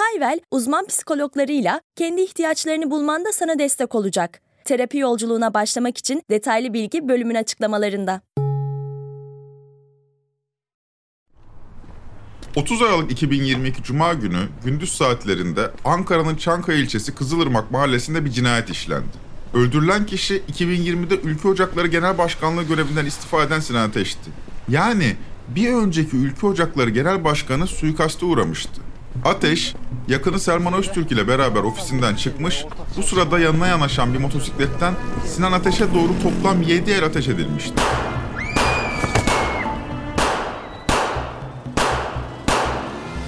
Hayvel, uzman psikologlarıyla kendi ihtiyaçlarını bulmanda sana destek olacak. Terapi yolculuğuna başlamak için detaylı bilgi bölümün açıklamalarında. 30 Aralık 2022 Cuma günü gündüz saatlerinde Ankara'nın Çankaya ilçesi Kızılırmak mahallesinde bir cinayet işlendi. Öldürülen kişi 2020'de Ülke Ocakları Genel Başkanlığı görevinden istifa eden Sinan Ateş'ti. Yani bir önceki Ülke Ocakları Genel Başkanı suikaste uğramıştı. Ateş, yakını Selman Öztürk ile beraber ofisinden çıkmış, bu sırada yanına yanaşan bir motosikletten Sinan Ateş'e doğru toplam 7 el ateş edilmişti.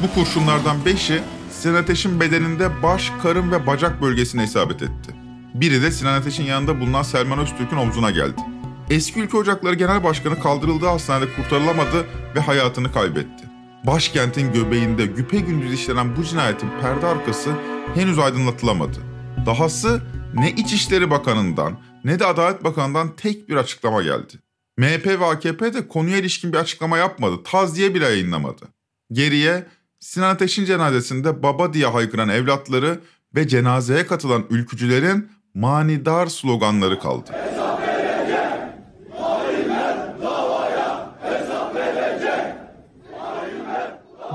Bu kurşunlardan 5'i Sinan Ateş'in bedeninde baş, karın ve bacak bölgesine isabet etti. Biri de Sinan Ateş'in yanında bulunan Selman Öztürk'ün omzuna geldi. Eski Ülke Ocakları Genel Başkanı kaldırıldığı hastanede kurtarılamadı ve hayatını kaybetti. Başkentin göbeğinde güpe gündüz işlenen bu cinayetin perde arkası henüz aydınlatılamadı. Dahası ne İçişleri Bakanı'ndan ne de Adalet Bakanı'ndan tek bir açıklama geldi. MHP ve AKP de konuya ilişkin bir açıklama yapmadı, taziye bile yayınlamadı. Geriye Sinan Ateş'in cenazesinde baba diye haykıran evlatları ve cenazeye katılan ülkücülerin manidar sloganları kaldı.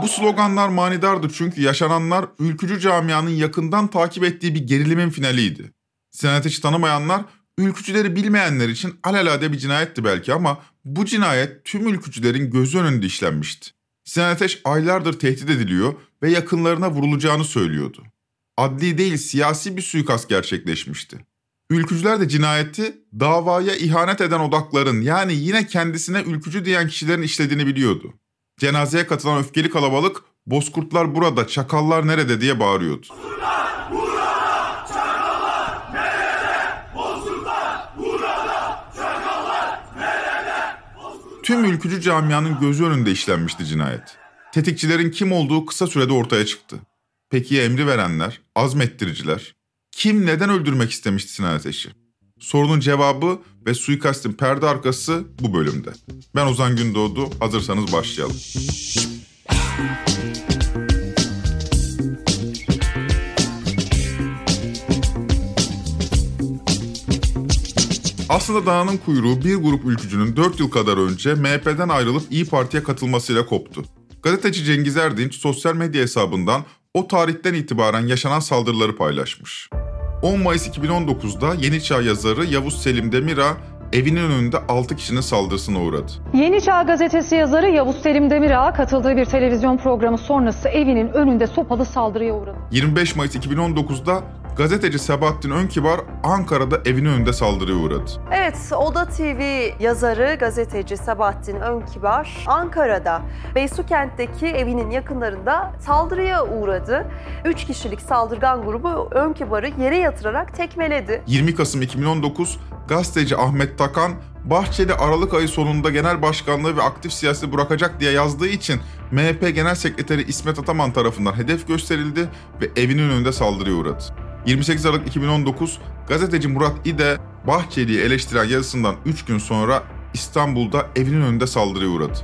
Bu sloganlar manidardı çünkü yaşananlar ülkücü camianın yakından takip ettiği bir gerilimin finaliydi. Sinan Ateş'i tanımayanlar ülkücüleri bilmeyenler için alelade bir cinayetti belki ama bu cinayet tüm ülkücülerin gözü önünde işlenmişti. Sinan Ateş aylardır tehdit ediliyor ve yakınlarına vurulacağını söylüyordu. Adli değil siyasi bir suikast gerçekleşmişti. Ülkücüler de cinayeti davaya ihanet eden odakların yani yine kendisine ülkücü diyen kişilerin işlediğini biliyordu. Cenazeye katılan öfkeli kalabalık Bozkurtlar burada, çakallar nerede diye bağırıyordu. Tüm ülkücü camianın gözü önünde işlenmişti cinayet. Tetikçilerin kim olduğu kısa sürede ortaya çıktı. Peki emri verenler, azmettiriciler? Kim neden öldürmek istemişti Sinan Ateş'i? Sorunun cevabı ve suikastin perde arkası bu bölümde. Ben Ozan Gündoğdu, hazırsanız başlayalım. Aslında dağının kuyruğu bir grup ülkücünün 4 yıl kadar önce MHP'den ayrılıp İyi Parti'ye katılmasıyla koptu. Gazeteci Cengiz Erdinç sosyal medya hesabından o tarihten itibaren yaşanan saldırıları paylaşmış. 10 Mayıs 2019'da Yeni Çağ yazarı Yavuz Selim Demirağ evinin önünde 6 kişinin saldırısına uğradı. Yeni Çağ gazetesi yazarı Yavuz Selim Demirağ katıldığı bir televizyon programı sonrası evinin önünde sopalı saldırıya uğradı. 25 Mayıs 2019'da gazeteci Sebahattin Önkibar Ankara'da evinin önünde saldırıya uğradı. Evet, Oda TV yazarı gazeteci Sebahattin Önkibar Ankara'da Beysukent'teki evinin yakınlarında saldırıya uğradı. 3 kişilik saldırgan grubu Önkibar'ı yere yatırarak tekmeledi. 20 Kasım 2019 gazeteci Ahmet Takan Bahçeli Aralık ayı sonunda genel başkanlığı ve aktif siyasi bırakacak diye yazdığı için MHP Genel Sekreteri İsmet Ataman tarafından hedef gösterildi ve evinin önünde saldırıya uğradı. 28 Aralık 2019 gazeteci Murat İde Bahçeli'yi eleştiren yazısından 3 gün sonra İstanbul'da evinin önünde saldırıya uğradı.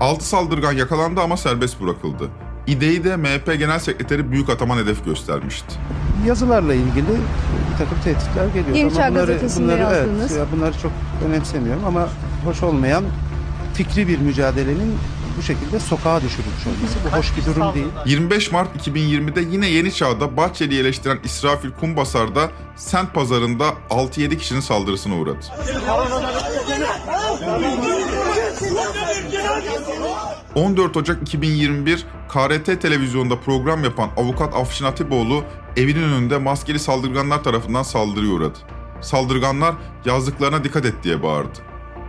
6 saldırgan yakalandı ama serbest bırakıldı. İdeyi de MHP Genel Sekreteri Büyük Ataman hedef göstermişti. Yazılarla ilgili bir takım tehditler geliyor. Yeni Ama Çağ bunları, yazdınız. Evet, ya bunları çok önemsemiyorum ama hoş olmayan fikri bir mücadelenin bu şekilde sokağa düşürülmüş olması. Bu hoş bir durum değil. 25 Mart 2020'de yine Yeni Çağ'da Bahçeli'yi eleştiren İsrafil Kumbasar'da Sent Pazarı'nda 6-7 kişinin saldırısına uğradı. 14 Ocak 2021 KRT televizyonda program yapan avukat Afşin Atipoğlu evinin önünde maskeli saldırganlar tarafından saldırıya uğradı. Saldırganlar yazdıklarına dikkat et diye bağırdı.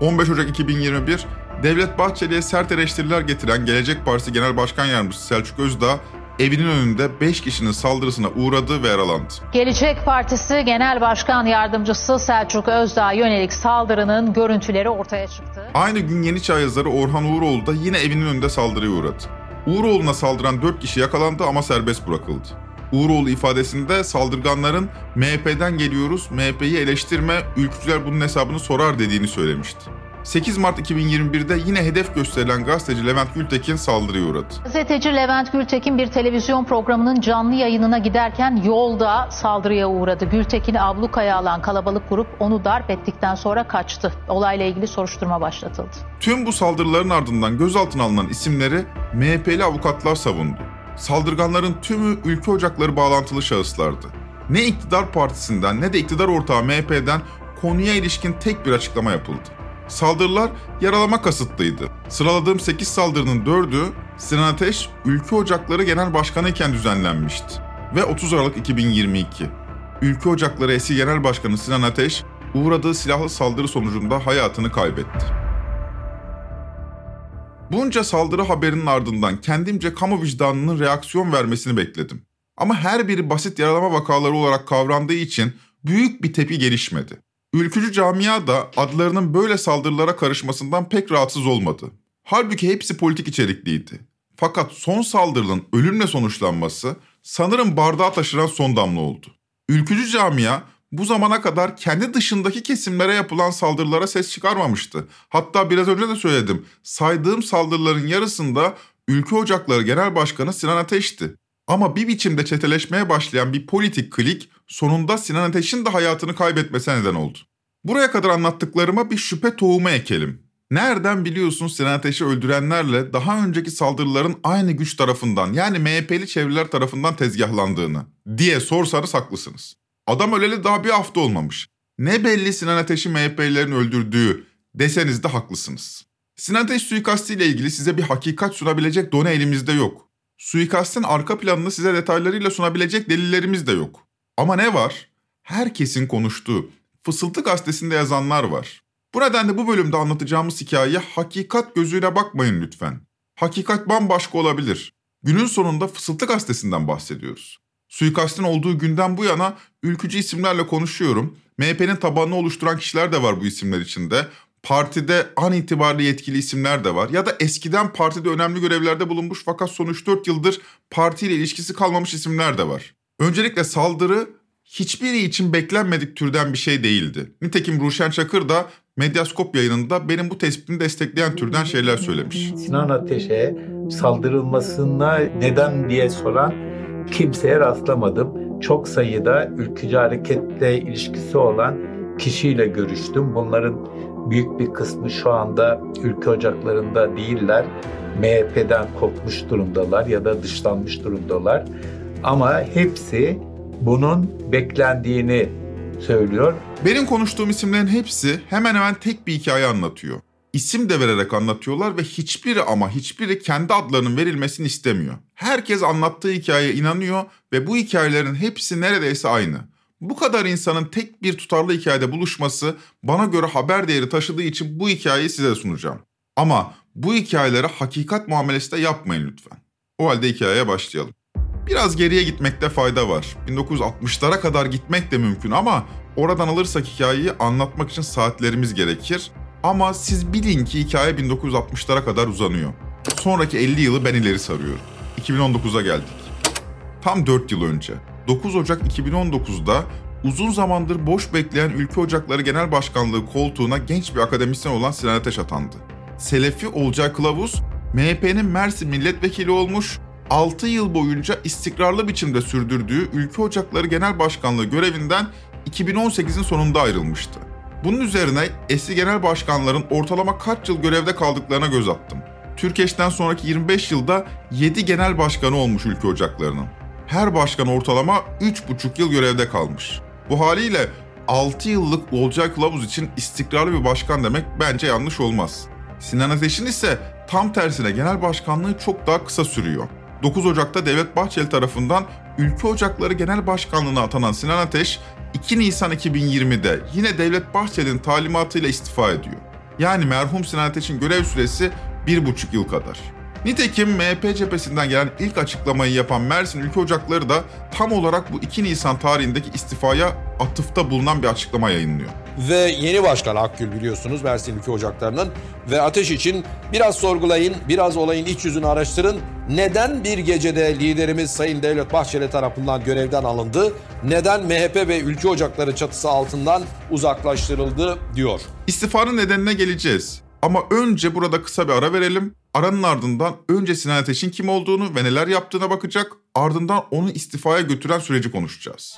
15 Ocak 2021 Devlet Bahçeli'ye sert eleştiriler getiren Gelecek Partisi Genel Başkan Yardımcısı Selçuk Özdağ evinin önünde 5 kişinin saldırısına uğradı ve yaralandı. Gelecek Partisi Genel Başkan Yardımcısı Selçuk Özdağ yönelik saldırının görüntüleri ortaya çıktı. Aynı gün Yeni Çağ yazarı Orhan Uğuroğlu da yine evinin önünde saldırıya uğradı. Uğuroğlu'na saldıran 4 kişi yakalandı ama serbest bırakıldı. Uğuroğlu ifadesinde saldırganların MHP'den geliyoruz, MHP'yi eleştirme, ülkücüler bunun hesabını sorar dediğini söylemişti. 8 Mart 2021'de yine hedef gösterilen gazeteci Levent Gültekin saldırıya uğradı. Gazeteci Levent Gültekin bir televizyon programının canlı yayınına giderken yolda saldırıya uğradı. Gültekin'i ablukaya alan kalabalık grup onu darp ettikten sonra kaçtı. Olayla ilgili soruşturma başlatıldı. Tüm bu saldırıların ardından gözaltına alınan isimleri MHP'li avukatlar savundu. Saldırganların tümü ülke ocakları bağlantılı şahıslardı. Ne iktidar partisinden ne de iktidar ortağı MHP'den konuya ilişkin tek bir açıklama yapıldı. Saldırılar yaralama kasıtlıydı. Sıraladığım 8 saldırının 4'ü Sinan Ateş Ülke Ocakları Genel Başkanı iken düzenlenmişti. Ve 30 Aralık 2022. Ülke Ocakları eski Genel Başkanı Sinan Ateş uğradığı silahlı saldırı sonucunda hayatını kaybetti. Bunca saldırı haberinin ardından kendimce kamu vicdanının reaksiyon vermesini bekledim. Ama her biri basit yaralama vakaları olarak kavrandığı için büyük bir tepki gelişmedi. Ülkücü camia da adlarının böyle saldırılara karışmasından pek rahatsız olmadı. Halbuki hepsi politik içerikliydi. Fakat son saldırının ölümle sonuçlanması sanırım bardağa taşıran son damla oldu. Ülkücü camia bu zamana kadar kendi dışındaki kesimlere yapılan saldırılara ses çıkarmamıştı. Hatta biraz önce de söyledim. Saydığım saldırıların yarısında Ülke Ocakları Genel Başkanı Sinan Ateş'ti. Ama bir biçimde çeteleşmeye başlayan bir politik klik sonunda Sinan Ateş'in de hayatını kaybetmesine neden oldu. Buraya kadar anlattıklarıma bir şüphe tohumu ekelim. Nereden biliyorsun Sinan Ateş'i öldürenlerle daha önceki saldırıların aynı güç tarafından yani MHP'li çevreler tarafından tezgahlandığını diye sorsanız haklısınız. Adam öleli daha bir hafta olmamış. Ne belli Sinan Ateş'i MHP'lilerin öldürdüğü deseniz de haklısınız. Sinan Ateş suikastı ile ilgili size bir hakikat sunabilecek done elimizde yok. Suikastin arka planını size detaylarıyla sunabilecek delillerimiz de yok. Ama ne var? Herkesin konuştuğu, Fısıltı gazetesinde yazanlar var. Bu nedenle bu bölümde anlatacağımız hikayeye hakikat gözüyle bakmayın lütfen. Hakikat bambaşka olabilir. Günün sonunda Fısıltı gazetesinden bahsediyoruz. Suikastin olduğu günden bu yana ülkücü isimlerle konuşuyorum. MHP'nin tabanını oluşturan kişiler de var bu isimler içinde. Partide an itibariyle yetkili isimler de var. Ya da eskiden partide önemli görevlerde bulunmuş fakat son 3-4 yıldır partiyle ilişkisi kalmamış isimler de var. Öncelikle saldırı hiçbiri için beklenmedik türden bir şey değildi. Nitekim Ruşen Çakır da Medyaskop yayınında benim bu tespitimi destekleyen türden şeyler söylemiş. Sinan Ateş'e saldırılmasına neden diye soran kimseye rastlamadım. Çok sayıda ülkücü hareketle ilişkisi olan kişiyle görüştüm. Bunların büyük bir kısmı şu anda ülke ocaklarında değiller. MHP'den kopmuş durumdalar ya da dışlanmış durumdalar. Ama hepsi bunun beklendiğini söylüyor. Benim konuştuğum isimlerin hepsi hemen hemen tek bir hikaye anlatıyor. İsim de vererek anlatıyorlar ve hiçbiri ama hiçbiri kendi adlarının verilmesini istemiyor. Herkes anlattığı hikayeye inanıyor ve bu hikayelerin hepsi neredeyse aynı. Bu kadar insanın tek bir tutarlı hikayede buluşması bana göre haber değeri taşıdığı için bu hikayeyi size sunacağım. Ama bu hikayelere hakikat muamelesi de yapmayın lütfen. O halde hikayeye başlayalım. Biraz geriye gitmekte fayda var. 1960'lara kadar gitmek de mümkün ama oradan alırsak hikayeyi anlatmak için saatlerimiz gerekir. Ama siz bilin ki hikaye 1960'lara kadar uzanıyor. Sonraki 50 yılı ben ileri sarıyorum. 2019'a geldik. Tam 4 yıl önce. 9 Ocak 2019'da uzun zamandır boş bekleyen Ülke Ocakları Genel Başkanlığı koltuğuna genç bir akademisyen olan Sinan Ateş atandı. Selefi Olcay Kılavuz, MHP'nin Mersin milletvekili olmuş 6 yıl boyunca istikrarlı biçimde sürdürdüğü Ülke Ocakları Genel Başkanlığı görevinden 2018'in sonunda ayrılmıştı. Bunun üzerine eski genel başkanların ortalama kaç yıl görevde kaldıklarına göz attım. Türkeş'ten sonraki 25 yılda 7 genel başkanı olmuş ülke ocaklarının. Her başkan ortalama 3,5 yıl görevde kalmış. Bu haliyle 6 yıllık Olcay Kılavuz için istikrarlı bir başkan demek bence yanlış olmaz. Sinan Ateş'in ise tam tersine genel başkanlığı çok daha kısa sürüyor. 9 Ocak'ta Devlet Bahçeli tarafından Ülke Ocakları Genel Başkanlığı'na atanan Sinan Ateş, 2 Nisan 2020'de yine Devlet Bahçeli'nin talimatıyla istifa ediyor. Yani merhum Sinan Ateş'in görev süresi 1,5 yıl kadar. Nitekim MHP cephesinden gelen ilk açıklamayı yapan Mersin Ülke Ocakları da tam olarak bu 2 Nisan tarihindeki istifaya atıfta bulunan bir açıklama yayınlıyor. Ve yeni başkan Akgül biliyorsunuz Mersin Ülke Ocakları'nın ve ateş için biraz sorgulayın, biraz olayın iç yüzünü araştırın. Neden bir gecede liderimiz Sayın Devlet Bahçeli tarafından görevden alındı? Neden MHP ve Ülke Ocakları çatısı altından uzaklaştırıldı diyor. İstifanın nedenine geleceğiz. Ama önce burada kısa bir ara verelim. Aranın ardından önce Sinan Ateş'in kim olduğunu ve neler yaptığına bakacak. Ardından onu istifaya götüren süreci konuşacağız.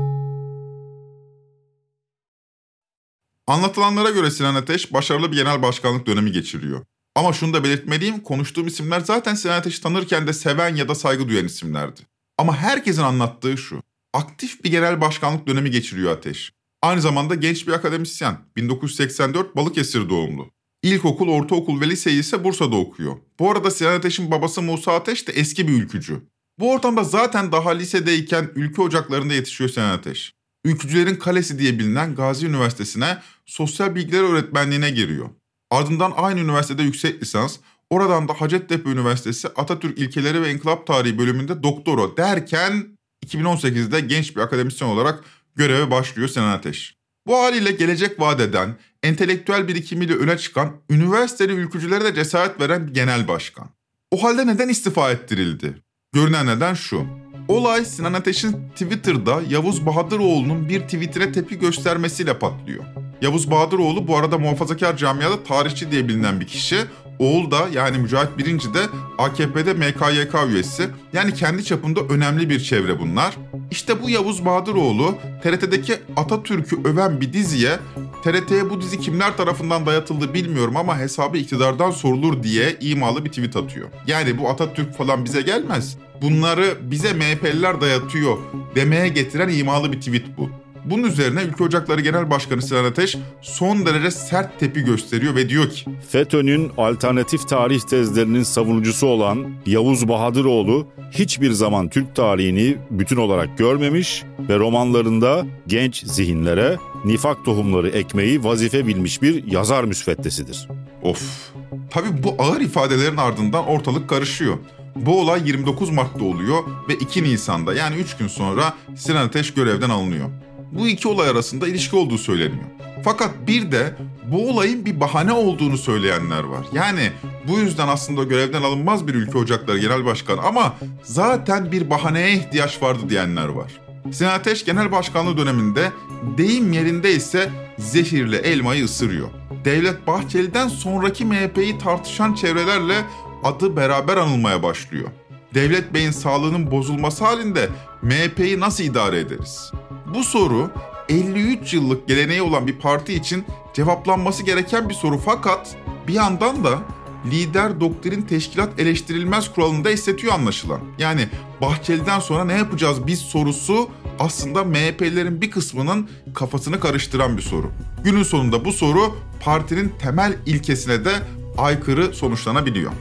Anlatılanlara göre Sinan Ateş başarılı bir genel başkanlık dönemi geçiriyor. Ama şunu da belirtmeliyim, konuştuğum isimler zaten Sinan Ateş'i tanırken de seven ya da saygı duyan isimlerdi. Ama herkesin anlattığı şu, aktif bir genel başkanlık dönemi geçiriyor Ateş. Aynı zamanda genç bir akademisyen, 1984 Balıkesir doğumlu. İlkokul, ortaokul ve liseyi ise Bursa'da okuyor. Bu arada Sinan Ateş'in babası Musa Ateş de eski bir ülkücü. Bu ortamda zaten daha lisedeyken ülke ocaklarında yetişiyor Sinan Ateş. Ülkücülerin Kalesi diye bilinen Gazi Üniversitesi'ne sosyal bilgiler öğretmenliğine giriyor. Ardından aynı üniversitede yüksek lisans, oradan da Hacettepe Üniversitesi Atatürk İlkeleri ve İnkılap Tarihi bölümünde doktora derken 2018'de genç bir akademisyen olarak göreve başlıyor Sinan Ateş. Bu haliyle gelecek vaat eden, entelektüel birikimiyle öne çıkan, üniversiteli ülkücülere de cesaret veren bir genel başkan. O halde neden istifa ettirildi? Görünen neden şu. Olay Sinan Ateş'in Twitter'da Yavuz Bahadıroğlu'nun bir tweetine tepki göstermesiyle patlıyor. Yavuz Bahadıroğlu bu arada muhafazakar camiada tarihçi diye bilinen bir kişi. Oğul da yani Mücahit Birinci de AKP'de MKYK üyesi. Yani kendi çapında önemli bir çevre bunlar. İşte bu Yavuz Bahadıroğlu TRT'deki Atatürk'ü öven bir diziye TRT'ye bu dizi kimler tarafından dayatıldı bilmiyorum ama hesabı iktidardan sorulur diye imalı bir tweet atıyor. Yani bu Atatürk falan bize gelmez. Bunları bize MHP'liler dayatıyor demeye getiren imalı bir tweet bu. Bunun üzerine Ülke Ocakları Genel Başkanı Sinan Ateş son derece sert tepki gösteriyor ve diyor ki FETÖ'nün alternatif tarih tezlerinin savunucusu olan Yavuz Bahadıroğlu hiçbir zaman Türk tarihini bütün olarak görmemiş ve romanlarında genç zihinlere nifak tohumları ekmeği vazife bilmiş bir yazar müsveddesidir. Of. Tabii bu ağır ifadelerin ardından ortalık karışıyor. Bu olay 29 Mart'ta oluyor ve 2 Nisan'da yani 3 gün sonra Sinan Ateş görevden alınıyor. Bu iki olay arasında ilişki olduğu söyleniyor. Fakat bir de bu olayın bir bahane olduğunu söyleyenler var. Yani bu yüzden aslında görevden alınmaz bir ülke ocakları genel başkanı ama zaten bir bahaneye ihtiyaç vardı diyenler var. Sinan Ateş genel başkanlığı döneminde deyim yerinde ise zehirle elmayı ısırıyor. Devlet Bahçeli'den sonraki MHP'yi tartışan çevrelerle adı beraber anılmaya başlıyor. Devlet Bey'in sağlığının bozulması halinde MHP'yi nasıl idare ederiz? Bu soru 53 yıllık geleneği olan bir parti için cevaplanması gereken bir soru fakat bir yandan da lider doktrin teşkilat eleştirilmez kuralında hissediyor anlaşılan. Yani Bahçeli'den sonra ne yapacağız biz sorusu aslında MHP'lilerin bir kısmının kafasını karıştıran bir soru. Günün sonunda bu soru partinin temel ilkesine de aykırı sonuçlanabiliyor.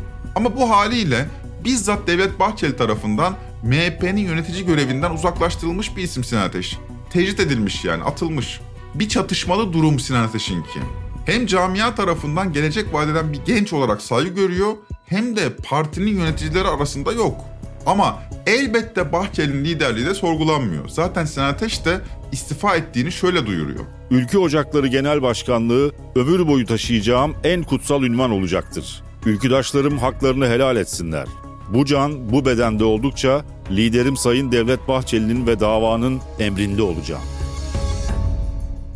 Ama bu haliyle bizzat Devlet Bahçeli tarafından MHP'nin yönetici görevinden uzaklaştırılmış bir isim Sinan Ateş. Tecrit edilmiş yani atılmış. Bir çatışmalı durum Sinan Ateş'inki. Hem camia tarafından gelecek vadeden bir genç olarak saygı görüyor hem de partinin yöneticileri arasında yok. Ama elbette Bahçeli'nin liderliği de sorgulanmıyor. Zaten Sinan Ateş de istifa ettiğini şöyle duyuruyor. Ülke Ocakları Genel Başkanlığı ömür boyu taşıyacağım en kutsal ünvan olacaktır. Ülküdaşlarım haklarını helal etsinler. Bu can bu bedende oldukça liderim Sayın Devlet Bahçeli'nin ve davanın emrinde olacağım.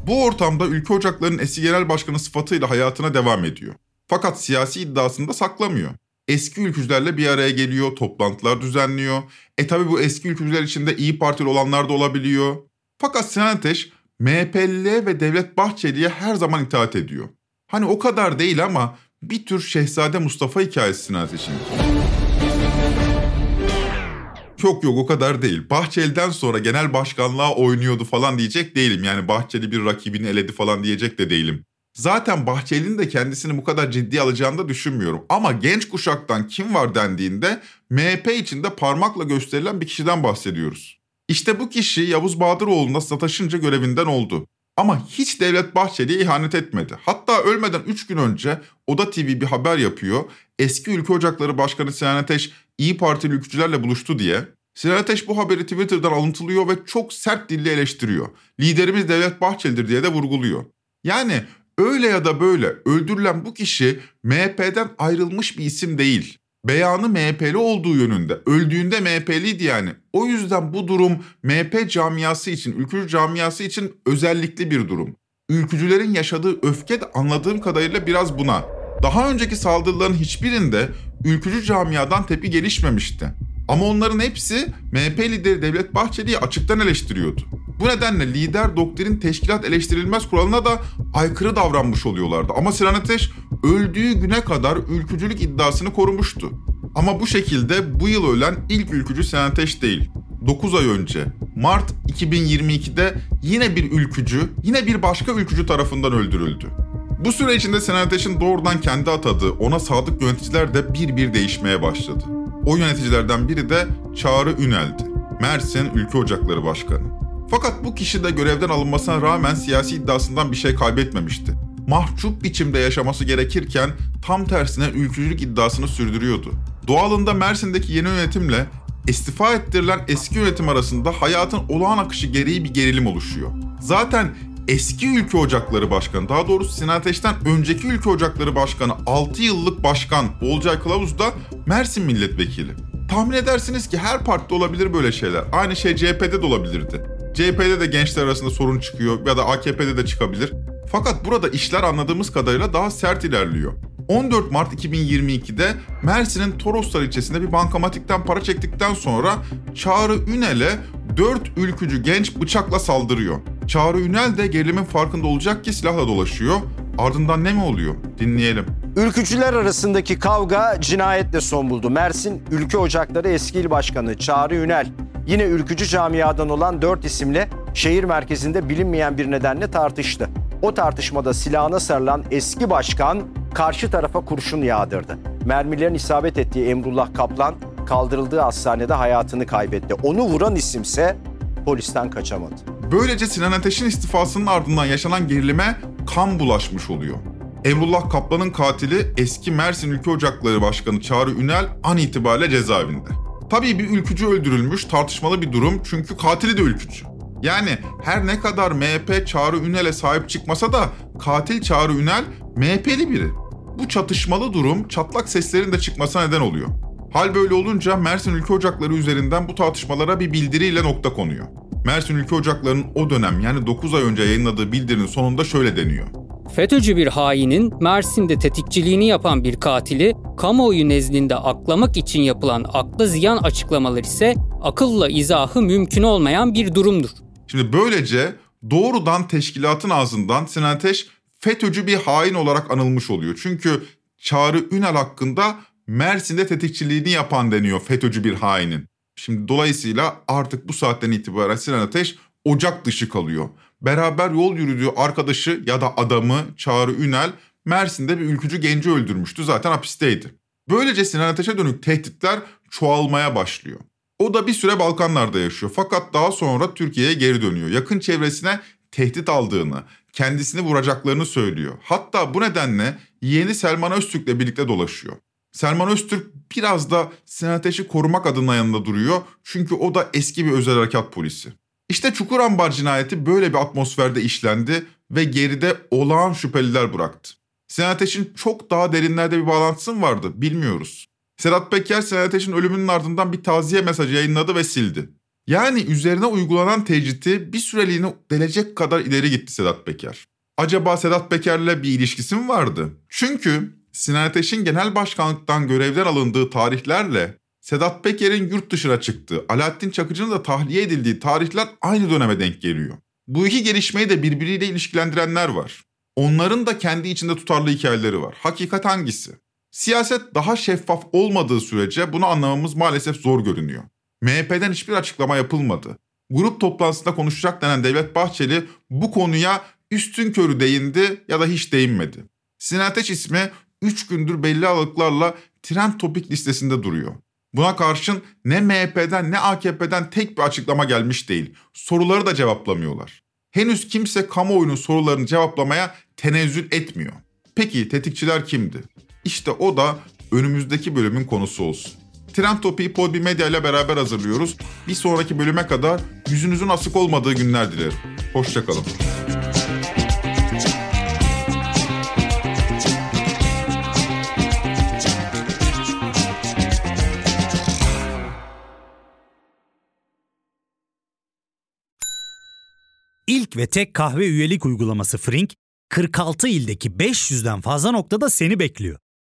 Bu ortamda Ülke Ocakları'nın eski genel başkanı sıfatıyla hayatına devam ediyor. Fakat siyasi iddiasını da saklamıyor. Eski ülkücülerle bir araya geliyor, toplantılar düzenliyor. E tabi bu eski ülkücüler içinde iyi Partili olanlar da olabiliyor. Fakat Sinan Ateş MHP'liye ve Devlet Bahçeli'ye her zaman itaat ediyor. Hani o kadar değil ama bir tür Şehzade Mustafa hikayesi Sinan Ateş'in. Yok yok o kadar değil. Bahçeli'den sonra genel başkanlığa oynuyordu falan diyecek değilim. Yani Bahçeli bir rakibini eledi falan diyecek de değilim. Zaten Bahçeli'nin de kendisini bu kadar ciddi alacağını da düşünmüyorum. Ama genç kuşaktan kim var dendiğinde MHP içinde parmakla gösterilen bir kişiden bahsediyoruz. İşte bu kişi Yavuz Bahadıroğlu'na sataşınca görevinden oldu. Ama hiç Devlet Bahçeli'ye ihanet etmedi. Hatta ölmeden 3 gün önce Oda TV bir haber yapıyor. Eski Ülke Ocakları Başkanı Sinan Ateş İyi Partili ülkücülerle buluştu diye. Sinan Ateş bu haberi Twitter'dan alıntılıyor ve çok sert dille eleştiriyor. Liderimiz Devlet Bahçeli'dir diye de vurguluyor. Yani öyle ya da böyle öldürülen bu kişi MHP'den ayrılmış bir isim değil. Beyanı MHP'li olduğu yönünde. Öldüğünde MHP'liydi yani. O yüzden bu durum MHP camiası için, ülkücü camiası için özellikli bir durum. Ülkücülerin yaşadığı öfke de anladığım kadarıyla biraz buna. Daha önceki saldırıların hiçbirinde ülkücü camiadan tepki gelişmemişti. Ama onların hepsi MHP lideri Devlet Bahçeli'yi açıktan eleştiriyordu. Bu nedenle lider doktrin teşkilat eleştirilmez kuralına da aykırı davranmış oluyorlardı. Ama Sinan Ateş öldüğü güne kadar ülkücülük iddiasını korumuştu. Ama bu şekilde bu yıl ölen ilk ülkücü Sinan Ateş değil. 9 ay önce Mart 2022'de yine bir ülkücü, yine bir başka ülkücü tarafından öldürüldü. Bu süre içinde Sinan Ateş'in doğrudan kendi atadığı ona sadık yöneticiler de bir bir değişmeye başladı. O yöneticilerden biri de Çağrı Ünel'di. Mersin Ülke Ocakları Başkanı. Fakat bu kişi de görevden alınmasına rağmen siyasi iddiasından bir şey kaybetmemişti. Mahcup biçimde yaşaması gerekirken tam tersine ülkücülük iddiasını sürdürüyordu. Doğalında Mersin'deki yeni yönetimle istifa ettirilen eski yönetim arasında hayatın olağan akışı gereği bir gerilim oluşuyor. Zaten eski Ülke Ocakları Başkanı, daha doğrusu Sinan önceki Ülke Ocakları Başkanı 6 yıllık başkan Olcay Kılavuz da Mersin milletvekili. Tahmin edersiniz ki her partide olabilir böyle şeyler. Aynı şey CHP'de de olabilirdi. CHP'de de gençler arasında sorun çıkıyor ya da AKP'de de çıkabilir. Fakat burada işler anladığımız kadarıyla daha sert ilerliyor. 14 Mart 2022'de Mersin'in Toroslar ilçesinde bir bankamatikten para çektikten sonra Çağrı Ünel'e 4 ülkücü genç bıçakla saldırıyor. Çağrı Ünel de gerilimin farkında olacak ki silahla dolaşıyor. Ardından ne mi oluyor? Dinleyelim. Ülkücüler arasındaki kavga cinayetle son buldu. Mersin Ülke Ocakları eski il başkanı Çağrı Ünel yine ülkücü camiadan olan 4 isimle şehir merkezinde bilinmeyen bir nedenle tartıştı. O tartışmada silahına sarılan eski başkan karşı tarafa kurşun yağdırdı. Mermilerin isabet ettiği Emrullah Kaplan kaldırıldığı hastanede hayatını kaybetti. Onu vuran isimse polisten kaçamadı. Böylece Sinan Ateş'in istifasının ardından yaşanan gerilime kan bulaşmış oluyor. Emrullah Kaplan'ın katili eski Mersin Ülke Ocakları Başkanı Çağrı Ünel an itibariyle cezaevinde. Tabii bir ülkücü öldürülmüş tartışmalı bir durum çünkü katili de ülkücü. Yani her ne kadar MHP Çağrı Ünel'e sahip çıkmasa da katil Çağrı Ünel MHP'li biri. Bu çatışmalı durum çatlak seslerin de çıkmasına neden oluyor. Hal böyle olunca Mersin Ülke Ocakları üzerinden bu tartışmalara bir bildiriyle nokta konuyor. Mersin Ülke Ocakları'nın o dönem yani 9 ay önce yayınladığı bildirinin sonunda şöyle deniyor. FETÖ'cü bir hainin Mersin'de tetikçiliğini yapan bir katili kamuoyu nezdinde aklamak için yapılan akla ziyan açıklamalar ise akılla izahı mümkün olmayan bir durumdur. Şimdi böylece doğrudan teşkilatın ağzından Sinan Ateş FETÖ'cü bir hain olarak anılmış oluyor. Çünkü Çağrı Ünal hakkında Mersin'de tetikçiliğini yapan deniyor FETÖ'cü bir hainin. Şimdi dolayısıyla artık bu saatten itibaren Sinan Ateş ocak dışı kalıyor. Beraber yol yürüdüğü arkadaşı ya da adamı Çağrı Ünel Mersin'de bir ülkücü genci öldürmüştü. Zaten hapisteydi. Böylece Sinan Ateş'e dönük tehditler çoğalmaya başlıyor. O da bir süre Balkanlarda yaşıyor fakat daha sonra Türkiye'ye geri dönüyor. Yakın çevresine tehdit aldığını, kendisini vuracaklarını söylüyor. Hatta bu nedenle yeğeni Selman Öztürk'le birlikte dolaşıyor. Selman Öztürk biraz da Sinan Ateş'i korumak adına yanında duruyor. Çünkü o da eski bir özel harekat polisi. İşte Çukurambar cinayeti böyle bir atmosferde işlendi ve geride olağan şüpheliler bıraktı. Sinan Ateş'in çok daha derinlerde bir bağlantısı mı vardı bilmiyoruz. Sedat Peker Sinan Ateş'in ölümünün ardından bir taziye mesajı yayınladı ve sildi. Yani üzerine uygulanan tecriti bir süreliğine delecek kadar ileri gitti Sedat Peker. Acaba Sedat Peker'le bir ilişkisi mi vardı? Çünkü Sinan Ateş'in genel başkanlıktan görevden alındığı tarihlerle Sedat Peker'in yurt dışına çıktığı, Alaaddin Çakıcı'nın da tahliye edildiği tarihler aynı döneme denk geliyor. Bu iki gelişmeyi de birbiriyle ilişkilendirenler var. Onların da kendi içinde tutarlı hikayeleri var. Hakikat hangisi? Siyaset daha şeffaf olmadığı sürece bunu anlamamız maalesef zor görünüyor. MHP'den hiçbir açıklama yapılmadı. Grup toplantısında konuşacak denen Devlet Bahçeli bu konuya üstün körü değindi ya da hiç değinmedi. Sinan Ateş ismi 3 gündür belli aralıklarla trend topik listesinde duruyor. Buna karşın ne MHP'den ne AKP'den tek bir açıklama gelmiş değil. Soruları da cevaplamıyorlar. Henüz kimse kamuoyunun sorularını cevaplamaya tenezzül etmiyor. Peki tetikçiler kimdi? İşte o da önümüzdeki bölümün konusu olsun. Trend Topi'yi Podbi Medya ile beraber hazırlıyoruz. Bir sonraki bölüme kadar yüzünüzün asık olmadığı günler dilerim. Hoşçakalın. İlk ve tek kahve üyelik uygulaması Frink, 46 ildeki 500'den fazla noktada seni bekliyor.